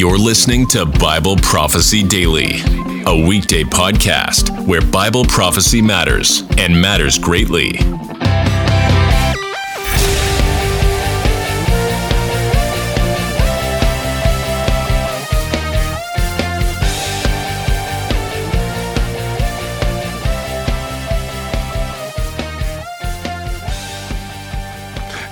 You're listening to Bible Prophecy Daily, a weekday podcast where Bible prophecy matters and matters greatly.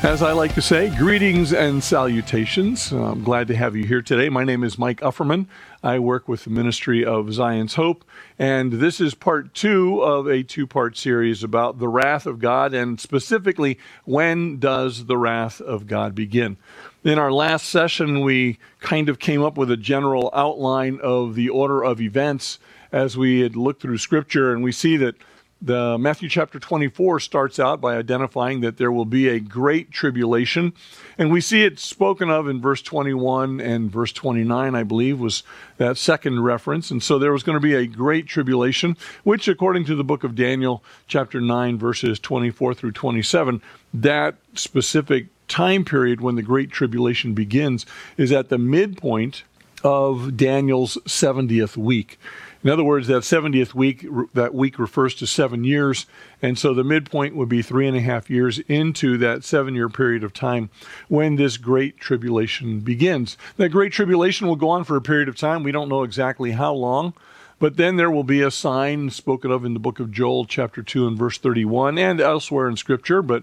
As I like to say, greetings and salutations. I'm glad to have you here today. My name is Mike Ufferman. I work with the Ministry of Zion's Hope, and this is part two of a two part series about the wrath of God, and specifically, when does the wrath of God begin? In our last session, we kind of came up with a general outline of the order of events as we had looked through Scripture, and we see that the Matthew chapter 24 starts out by identifying that there will be a great tribulation. And we see it spoken of in verse 21 and verse 29, I believe, was that second reference. And so there was going to be a great tribulation, which, according to the book of Daniel, chapter 9, verses 24 through 27, that specific time period when the great tribulation begins is at the midpoint of Daniel's 70th week. In other words, that 70th week, that week refers to seven years. And so the midpoint would be three and a half years into that seven year period of time when this great tribulation begins. That great tribulation will go on for a period of time. We don't know exactly how long. But then there will be a sign spoken of in the book of Joel, chapter 2, and verse 31, and elsewhere in Scripture. But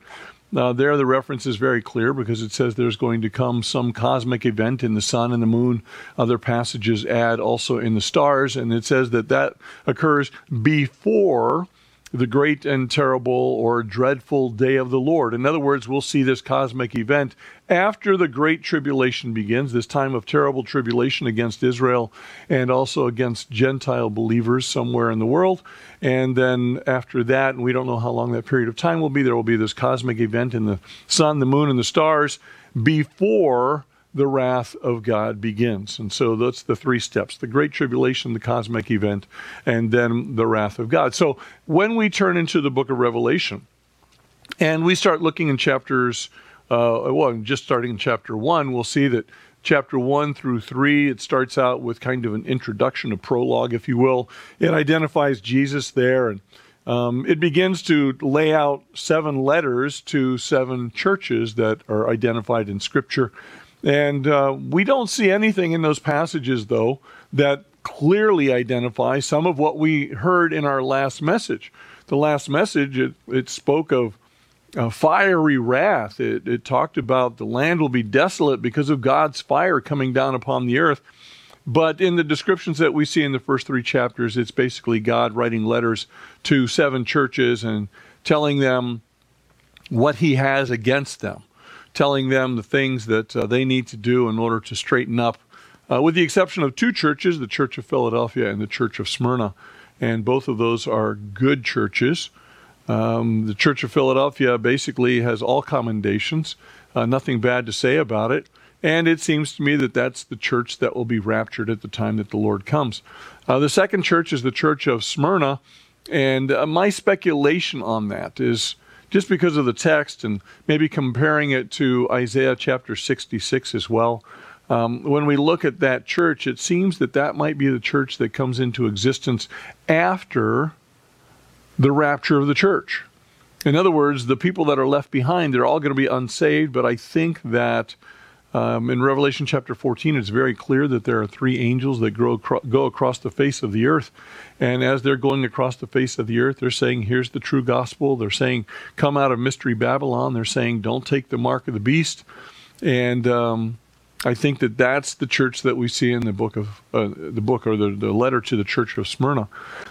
uh, there, the reference is very clear because it says there's going to come some cosmic event in the sun and the moon. Other passages add also in the stars, and it says that that occurs before the great and terrible or dreadful day of the Lord. In other words, we'll see this cosmic event after the great tribulation begins, this time of terrible tribulation against Israel and also against Gentile believers somewhere in the world. And then after that, and we don't know how long that period of time will be, there will be this cosmic event in the sun, the moon, and the stars before the wrath of God begins. And so that's the three steps the Great Tribulation, the cosmic event, and then the wrath of God. So when we turn into the book of Revelation and we start looking in chapters, uh, well, just starting in chapter one, we'll see that chapter 1 through 3. It starts out with kind of an introduction, a prologue, if you will. It identifies Jesus there, and um, it begins to lay out seven letters to seven churches that are identified in Scripture. And uh, we don't see anything in those passages, though, that clearly identify some of what we heard in our last message. The last message, it, it spoke of uh, fiery wrath. It, it talked about the land will be desolate because of God's fire coming down upon the earth. But in the descriptions that we see in the first three chapters, it's basically God writing letters to seven churches and telling them what he has against them telling them the things that uh, they need to do in order to straighten up, uh, with the exception of two churches, the Church of Philadelphia and the Church of Smyrna. And both of those are good churches. Um, the Church of Philadelphia basically has all commendations, uh, nothing bad to say about it. And it seems to me that that's the church that will be raptured at the time that the Lord comes. Uh, the second church is the Church of Smyrna. And uh, my speculation on that is just because of the text and maybe comparing it to Isaiah chapter 66 as well. Um, when we look at that church, it seems that that might be the church that comes into existence after the rapture of the church. In other words, the people that are left behind, they're all going to be unsaved, but I think that um, in Revelation chapter 14, it's very clear that there are three angels that grow, go across the face of the earth. And as they're going across the face of the earth, they're saying, Here's the true gospel. They're saying, Come out of Mystery Babylon. They're saying, Don't take the mark of the beast. And um, I think that that's the church that we see in the book of uh, the book or the, the letter to the church of Smyrna.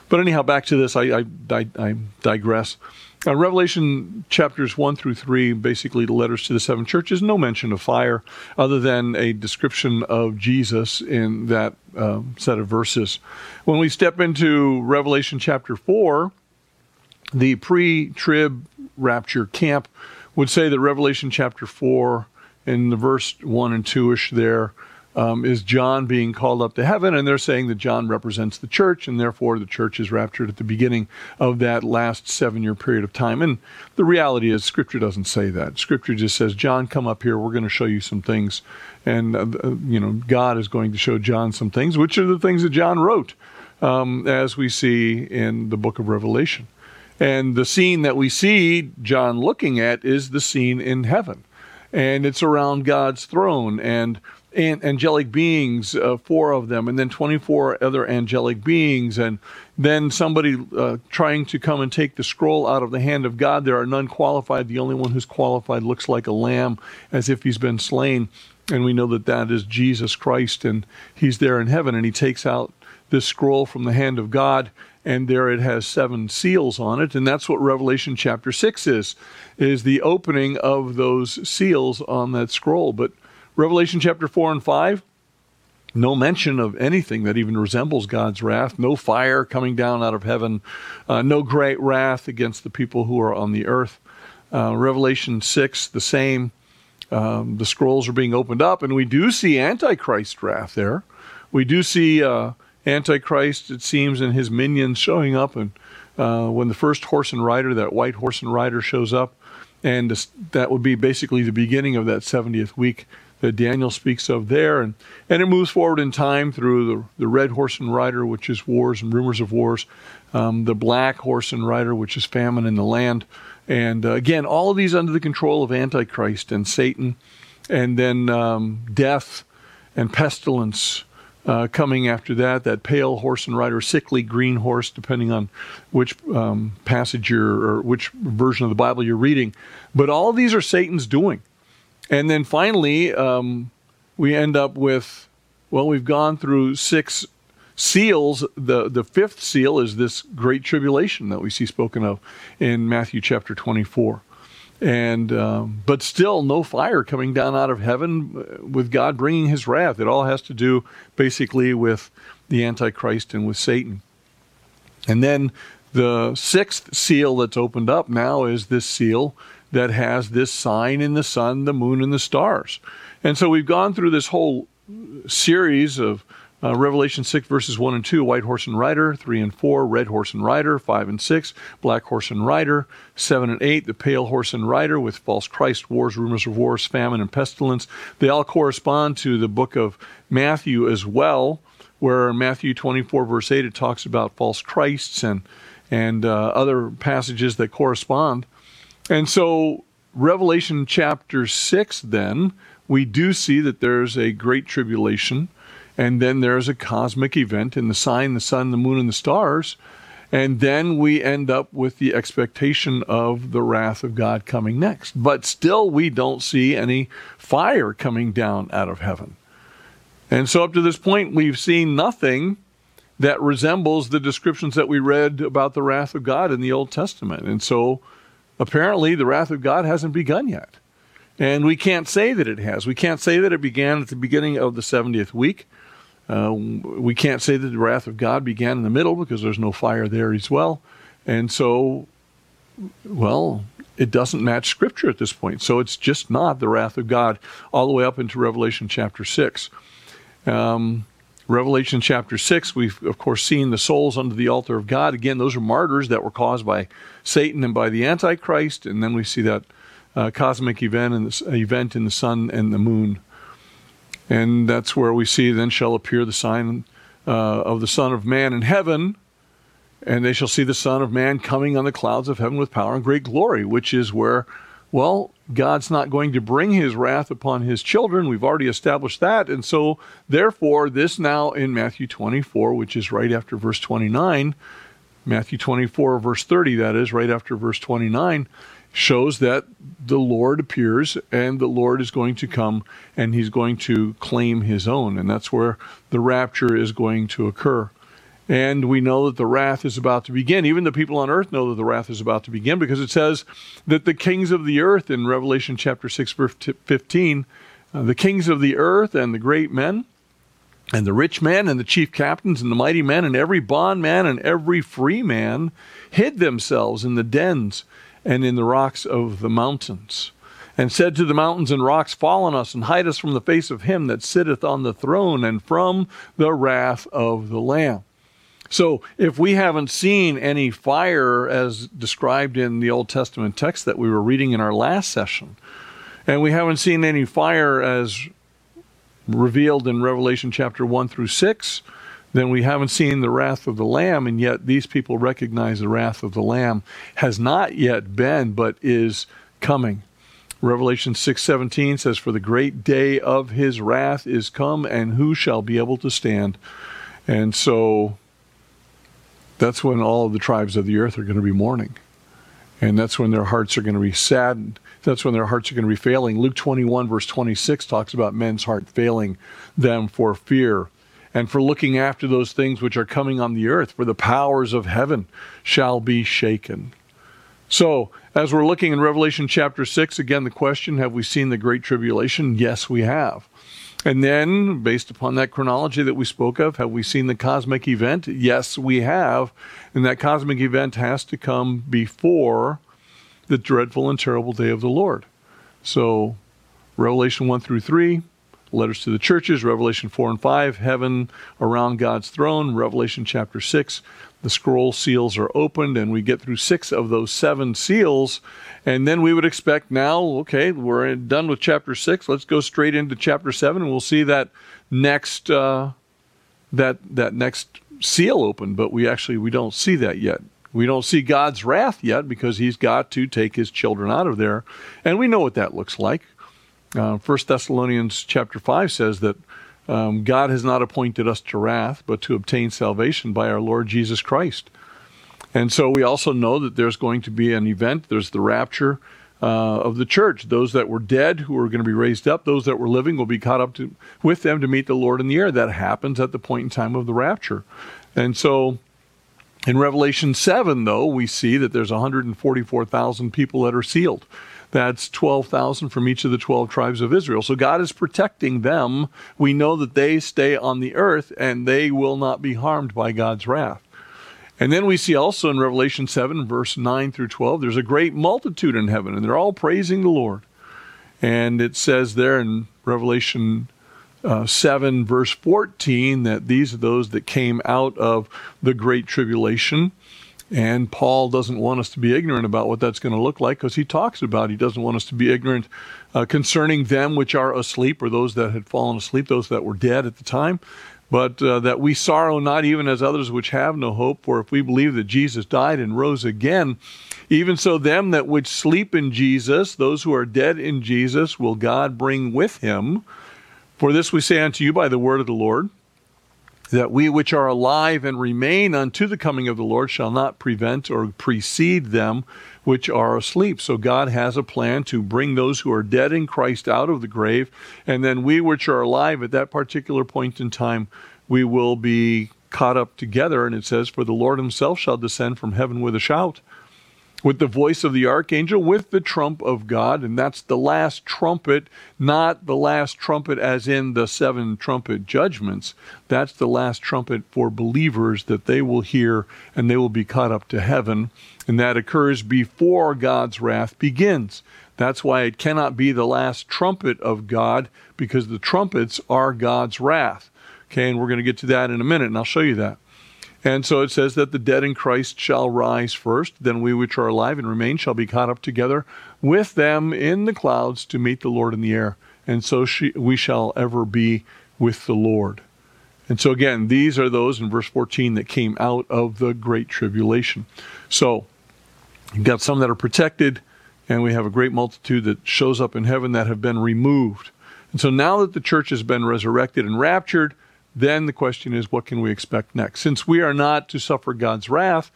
But anyhow, back to this, I, I, I digress. Uh, Revelation chapters 1 through 3, basically the letters to the seven churches, no mention of fire other than a description of Jesus in that uh, set of verses. When we step into Revelation chapter 4, the pre trib rapture camp would say that Revelation chapter 4, in the verse 1 and 2 ish there, um, is John being called up to heaven, and they're saying that John represents the church, and therefore the church is raptured at the beginning of that last seven year period of time. And the reality is, Scripture doesn't say that. Scripture just says, John, come up here, we're going to show you some things. And, uh, uh, you know, God is going to show John some things, which are the things that John wrote, um, as we see in the book of Revelation. And the scene that we see John looking at is the scene in heaven. And it's around God's throne. And angelic beings, uh, four of them, and then 24 other angelic beings, and then somebody uh, trying to come and take the scroll out of the hand of God. There are none qualified. The only one who's qualified looks like a lamb, as if he's been slain. And we know that that is Jesus Christ, and he's there in heaven, and he takes out this scroll from the hand of God and there it has seven seals on it and that's what revelation chapter 6 is is the opening of those seals on that scroll but Revelation chapter 4 and 5, no mention of anything that even resembles God's wrath, no fire coming down out of heaven, uh, no great wrath against the people who are on the earth. Uh, Revelation 6, the same. Um, the scrolls are being opened up, and we do see Antichrist wrath there. We do see uh, Antichrist, it seems, and his minions showing up. And uh, when the first horse and rider, that white horse and rider, shows up, and that would be basically the beginning of that 70th week that Daniel speaks of there. And, and it moves forward in time through the, the red horse and rider, which is wars and rumors of wars, um, the black horse and rider, which is famine in the land. And uh, again, all of these under the control of Antichrist and Satan, and then um, death and pestilence. Uh, coming after that, that pale horse and rider, sickly green horse, depending on which um, passage you're or which version of the Bible you're reading. But all of these are Satan's doing. And then finally, um, we end up with, well, we've gone through six seals. The, the fifth seal is this great tribulation that we see spoken of in Matthew chapter 24. And um, but still, no fire coming down out of heaven uh, with God bringing His wrath. It all has to do basically with the Antichrist and with Satan. And then the sixth seal that's opened up now is this seal that has this sign in the sun, the moon, and the stars. And so we've gone through this whole series of uh, Revelation 6, verses 1 and 2, white horse and rider, 3 and 4, red horse and rider, 5 and 6, black horse and rider, 7 and 8, the pale horse and rider with false Christ, wars, rumors of wars, famine, and pestilence. They all correspond to the book of Matthew as well, where in Matthew 24, verse 8, it talks about false Christs and, and uh, other passages that correspond. And so, Revelation chapter 6, then, we do see that there's a great tribulation, and then there's a cosmic event in the sign, the sun, the moon, and the stars. And then we end up with the expectation of the wrath of God coming next. But still, we don't see any fire coming down out of heaven. And so, up to this point, we've seen nothing that resembles the descriptions that we read about the wrath of God in the Old Testament. And so, apparently the wrath of God hasn't begun yet. And we can't say that it has. We can't say that it began at the beginning of the 70th week. Uh, we can't say that the wrath of God began in the middle because there's no fire there as well. And so, well, it doesn't match Scripture at this point. So it's just not the wrath of God all the way up into Revelation chapter 6. Um, Revelation chapter 6, we've of course seen the souls under the altar of God. Again, those are martyrs that were caused by Satan and by the Antichrist. And then we see that uh, cosmic event in, the, event in the sun and the moon. And that's where we see then shall appear the sign uh, of the Son of Man in heaven. And they shall see the Son of Man coming on the clouds of heaven with power and great glory, which is where well, God's not going to bring his wrath upon his children. We've already established that. And so, therefore, this now in Matthew 24, which is right after verse 29, Matthew 24, verse 30, that is, right after verse 29, shows that the Lord appears and the Lord is going to come and he's going to claim his own. And that's where the rapture is going to occur. And we know that the wrath is about to begin. Even the people on earth know that the wrath is about to begin because it says that the kings of the earth in Revelation chapter 6, verse 15, uh, the kings of the earth and the great men, and the rich men and the chief captains and the mighty men and every bondman and every free man hid themselves in the dens and in the rocks of the mountains. and said to the mountains and rocks, Fall on us and hide us from the face of him that sitteth on the throne and from the wrath of the Lamb. So, if we haven't seen any fire as described in the Old Testament text that we were reading in our last session, and we haven't seen any fire as revealed in Revelation chapter 1 through 6, then we haven't seen the wrath of the Lamb, and yet these people recognize the wrath of the Lamb has not yet been, but is coming. Revelation 6:17 says for the great day of his wrath is come and who shall be able to stand and so that's when all of the tribes of the earth are going to be mourning and that's when their hearts are going to be saddened that's when their hearts are going to be failing Luke 21 verse 26 talks about men's heart failing them for fear and for looking after those things which are coming on the earth for the powers of heaven shall be shaken so, as we're looking in Revelation chapter 6, again, the question have we seen the Great Tribulation? Yes, we have. And then, based upon that chronology that we spoke of, have we seen the cosmic event? Yes, we have. And that cosmic event has to come before the dreadful and terrible day of the Lord. So, Revelation 1 through 3, letters to the churches, Revelation 4 and 5, heaven around God's throne, Revelation chapter 6, the scroll seals are opened and we get through six of those seven seals. And then we would expect now, okay, we're done with chapter six. Let's go straight into chapter seven and we'll see that next, uh, that, that next seal open. But we actually, we don't see that yet. We don't see God's wrath yet because he's got to take his children out of there. And we know what that looks like. Uh, 1 Thessalonians chapter 5 says that um, God has not appointed us to wrath, but to obtain salvation by our Lord Jesus Christ. And so we also know that there's going to be an event. There's the rapture uh, of the church. Those that were dead, who are going to be raised up, those that were living will be caught up to, with them to meet the Lord in the air. That happens at the point in time of the rapture. And so in Revelation 7, though, we see that there's 144,000 people that are sealed. That's 12,000 from each of the 12 tribes of Israel. So God is protecting them. We know that they stay on the earth and they will not be harmed by God's wrath. And then we see also in Revelation 7, verse 9 through 12, there's a great multitude in heaven, and they're all praising the Lord. And it says there in Revelation uh, 7, verse 14, that these are those that came out of the great tribulation and Paul doesn't want us to be ignorant about what that's going to look like because he talks about he doesn't want us to be ignorant uh, concerning them which are asleep or those that had fallen asleep, those that were dead at the time. But uh, that we sorrow not even as others which have no hope, for if we believe that Jesus died and rose again, even so them that which sleep in Jesus, those who are dead in Jesus, will God bring with him. For this we say unto you by the word of the Lord that we which are alive and remain unto the coming of the Lord shall not prevent or precede them which are asleep. So God has a plan to bring those who are dead in Christ out of the grave, and then we which are alive at that particular point in time, we will be caught up together. And it says, For the Lord himself shall descend from heaven with a shout with the voice of the archangel, with the trump of God. And that's the last trumpet, not the last trumpet as in the seven trumpet judgments. That's the last trumpet for believers that they will hear and they will be caught up to heaven. And that occurs before God's wrath begins. That's why it cannot be the last trumpet of God because the trumpets are God's wrath. Okay, and we're going to get to that in a minute, and I'll show you that. And so it says that the dead in Christ shall rise first, then we which are alive and remain shall be caught up together with them in the clouds to meet the Lord in the air. And so she, we shall ever be with the Lord. And so again, these are those in verse 14 that came out of the great tribulation. So you've got some that are protected, and we have a great multitude that shows up in heaven that have been removed. And so now that the church has been resurrected and raptured, then the question is, what can we expect next? Since we are not to suffer God's wrath,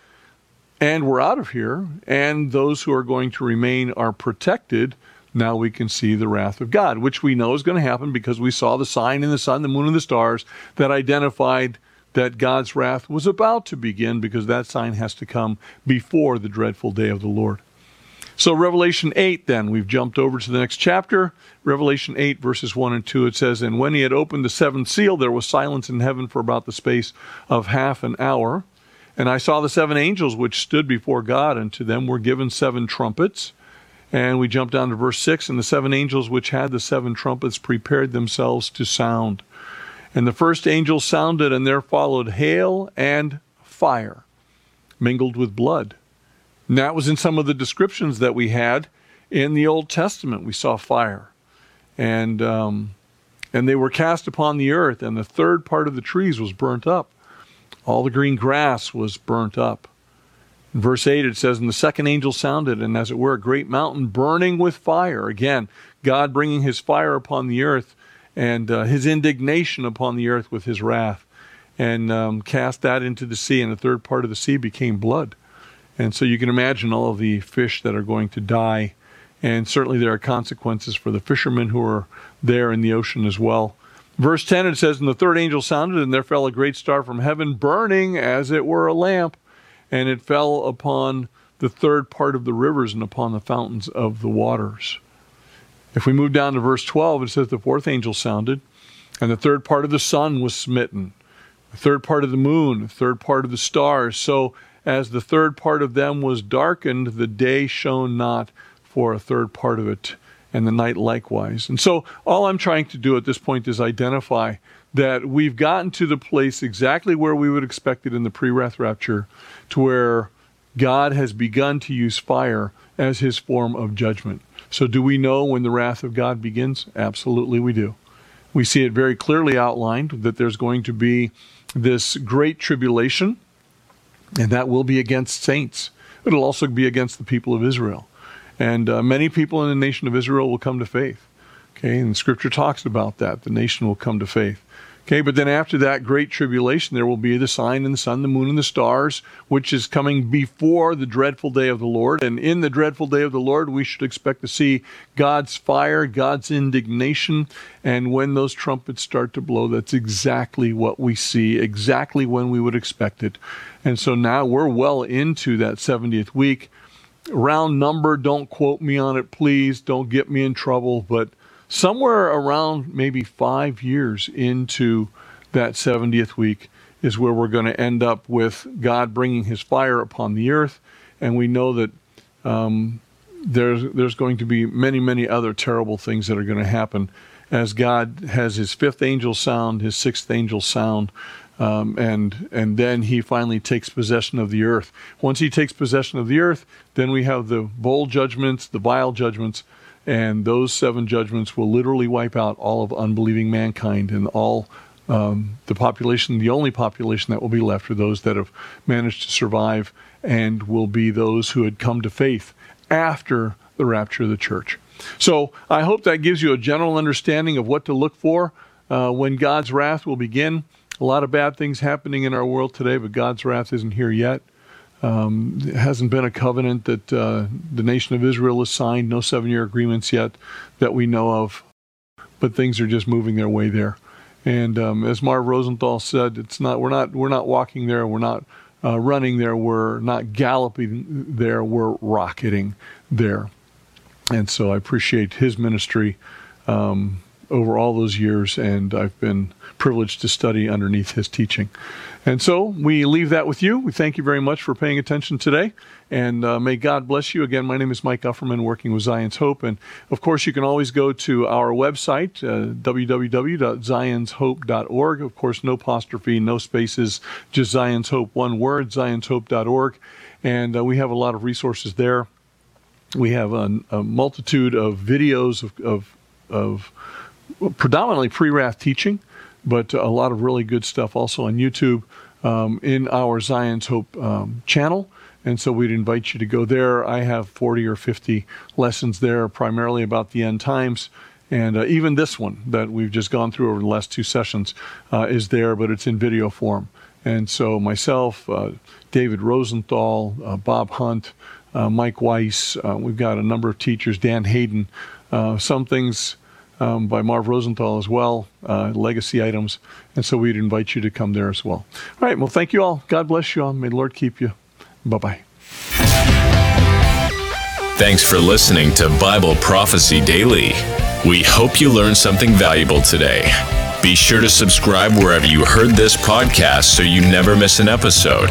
and we're out of here, and those who are going to remain are protected, now we can see the wrath of God, which we know is going to happen because we saw the sign in the sun, the moon, and the stars that identified that God's wrath was about to begin because that sign has to come before the dreadful day of the Lord. So, Revelation 8, then, we've jumped over to the next chapter. Revelation 8, verses 1 and 2, it says, And when he had opened the seventh seal, there was silence in heaven for about the space of half an hour. And I saw the seven angels which stood before God, and to them were given seven trumpets. And we jump down to verse 6 And the seven angels which had the seven trumpets prepared themselves to sound. And the first angel sounded, and there followed hail and fire mingled with blood. And that was in some of the descriptions that we had in the Old Testament. We saw fire. And, um, and they were cast upon the earth, and the third part of the trees was burnt up. All the green grass was burnt up. In verse 8, it says, And the second angel sounded, and as it were, a great mountain burning with fire. Again, God bringing his fire upon the earth and uh, his indignation upon the earth with his wrath, and um, cast that into the sea, and the third part of the sea became blood. And so you can imagine all of the fish that are going to die. And certainly there are consequences for the fishermen who are there in the ocean as well. Verse 10 it says, And the third angel sounded, and there fell a great star from heaven, burning as it were a lamp and it fell upon the third part of the rivers and upon the fountains of the waters. If we move down to verse 12, it says the fourth angel sounded, and the third part of the sun was smitten, the third part of the moon, the third part of the stars. So as the third part of them was darkened, the day shone not for a third part of it, and the night likewise. And so all I'm trying to do at this point is identify that we've gotten to the place exactly where we would expect it in the pre wrath rapture, to where God has begun to use fire as his form of judgment. So, do we know when the wrath of God begins? Absolutely, we do. We see it very clearly outlined that there's going to be this great tribulation, and that will be against saints. It'll also be against the people of Israel. And uh, many people in the nation of Israel will come to faith. Okay, and Scripture talks about that. The nation will come to faith. Okay, but then after that great tribulation, there will be the sign in the sun, the moon, and the stars, which is coming before the dreadful day of the Lord. And in the dreadful day of the Lord, we should expect to see God's fire, God's indignation. And when those trumpets start to blow, that's exactly what we see, exactly when we would expect it. And so now we're well into that 70th week. Round number, don't quote me on it, please. Don't get me in trouble. But somewhere around maybe five years into that 70th week is where we're going to end up with God bringing his fire upon the earth. And we know that um, there's, there's going to be many, many other terrible things that are going to happen as God has his fifth angel sound, his sixth angel sound. Um, and and then he finally takes possession of the earth. Once he takes possession of the earth, then we have the bowl judgments, the vial judgments, and those seven judgments will literally wipe out all of unbelieving mankind and all um, the population. The only population that will be left are those that have managed to survive and will be those who had come to faith after the rapture of the church. So I hope that gives you a general understanding of what to look for uh, when God's wrath will begin. A lot of bad things happening in our world today, but God's wrath isn't here yet. Um, it hasn't been a covenant that uh, the nation of Israel has signed, no seven year agreements yet that we know of, but things are just moving their way there. And um, as Marv Rosenthal said, it's not we're not we're not walking there, we're not uh, running there, we're not galloping there, we're rocketing there. And so I appreciate his ministry um, over all those years, and I've been privileged to study underneath his teaching. And so we leave that with you. We thank you very much for paying attention today. And uh, may God bless you. Again, my name is Mike Ufferman, working with Zion's Hope. And of course, you can always go to our website, uh, www.zionshope.org. Of course, no apostrophe, no spaces, just Zion's Hope, one word, zionshope.org. And uh, we have a lot of resources there. We have a, a multitude of videos of, of, of predominantly pre wrath teaching but a lot of really good stuff also on YouTube um, in our Zion's Hope um, channel. And so we'd invite you to go there. I have 40 or 50 lessons there, primarily about the end times. And uh, even this one that we've just gone through over the last two sessions uh, is there, but it's in video form. And so myself, uh, David Rosenthal, uh, Bob Hunt, uh, Mike Weiss, uh, we've got a number of teachers, Dan Hayden. some things um, by Marv Rosenthal as well, uh, legacy items. And so we'd invite you to come there as well. All right. Well, thank you all. God bless you all. May the Lord keep you. Bye bye. Thanks for listening to Bible Prophecy Daily. We hope you learned something valuable today. Be sure to subscribe wherever you heard this podcast so you never miss an episode.